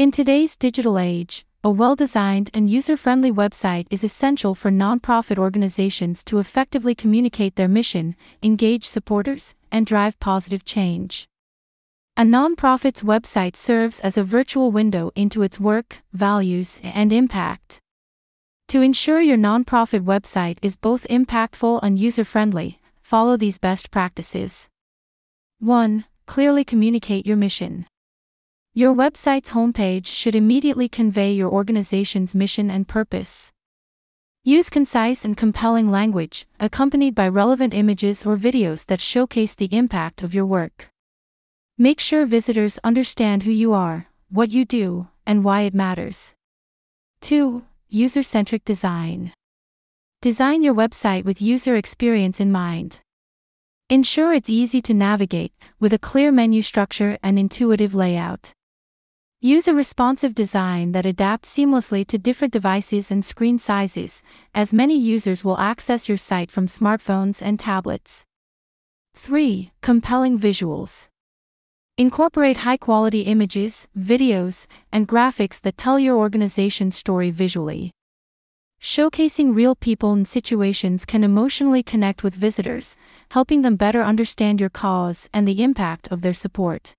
In today's digital age, a well designed and user friendly website is essential for nonprofit organizations to effectively communicate their mission, engage supporters, and drive positive change. A nonprofit's website serves as a virtual window into its work, values, and impact. To ensure your nonprofit website is both impactful and user friendly, follow these best practices. 1. Clearly communicate your mission. Your website's homepage should immediately convey your organization's mission and purpose. Use concise and compelling language, accompanied by relevant images or videos that showcase the impact of your work. Make sure visitors understand who you are, what you do, and why it matters. 2. User centric design. Design your website with user experience in mind. Ensure it's easy to navigate, with a clear menu structure and intuitive layout. Use a responsive design that adapts seamlessly to different devices and screen sizes, as many users will access your site from smartphones and tablets. 3. Compelling visuals. Incorporate high quality images, videos, and graphics that tell your organization's story visually. Showcasing real people and situations can emotionally connect with visitors, helping them better understand your cause and the impact of their support.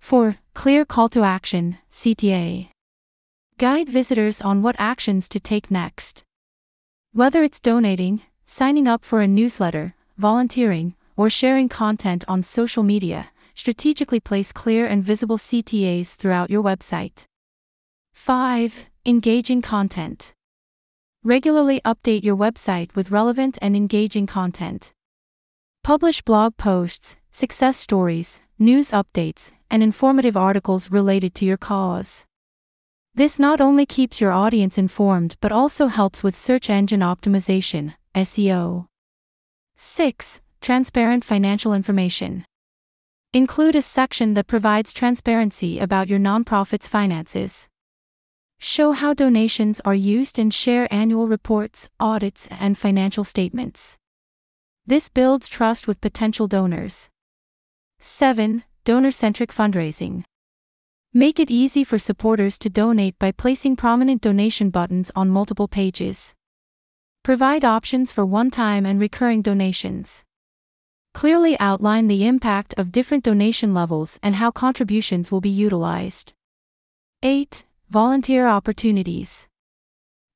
4. Clear Call to Action CTA. Guide visitors on what actions to take next. Whether it's donating, signing up for a newsletter, volunteering, or sharing content on social media, strategically place clear and visible CTAs throughout your website. 5. Engaging content. Regularly update your website with relevant and engaging content. Publish blog posts, success stories, news updates, and informative articles related to your cause. This not only keeps your audience informed but also helps with search engine optimization, SEO. 6. Transparent financial information. Include a section that provides transparency about your nonprofit's finances. Show how donations are used and share annual reports, audits, and financial statements. This builds trust with potential donors. 7. Donor centric fundraising. Make it easy for supporters to donate by placing prominent donation buttons on multiple pages. Provide options for one time and recurring donations. Clearly outline the impact of different donation levels and how contributions will be utilized. 8. Volunteer opportunities.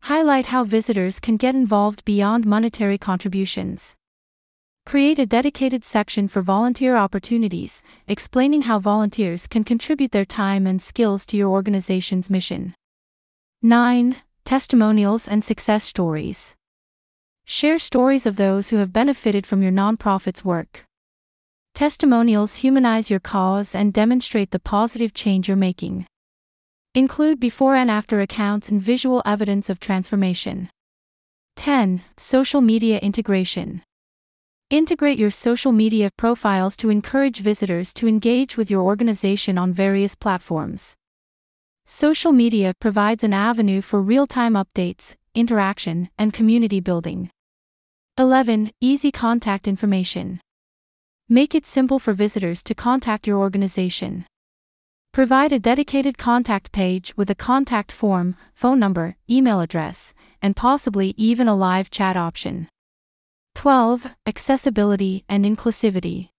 Highlight how visitors can get involved beyond monetary contributions. Create a dedicated section for volunteer opportunities, explaining how volunteers can contribute their time and skills to your organization's mission. 9. Testimonials and success stories. Share stories of those who have benefited from your nonprofit's work. Testimonials humanize your cause and demonstrate the positive change you're making. Include before and after accounts and visual evidence of transformation. 10. Social media integration. Integrate your social media profiles to encourage visitors to engage with your organization on various platforms. Social media provides an avenue for real time updates, interaction, and community building. 11. Easy contact information. Make it simple for visitors to contact your organization. Provide a dedicated contact page with a contact form, phone number, email address, and possibly even a live chat option. 12. Accessibility and inclusivity.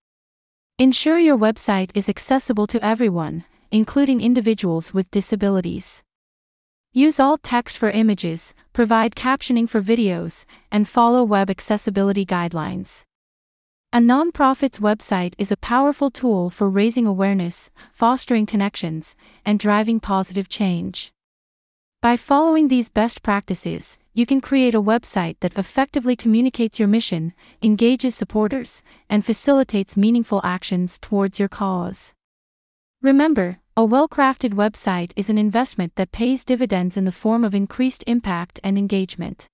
Ensure your website is accessible to everyone, including individuals with disabilities. Use alt text for images, provide captioning for videos, and follow web accessibility guidelines. A nonprofit's website is a powerful tool for raising awareness, fostering connections, and driving positive change. By following these best practices, you can create a website that effectively communicates your mission, engages supporters, and facilitates meaningful actions towards your cause. Remember, a well crafted website is an investment that pays dividends in the form of increased impact and engagement.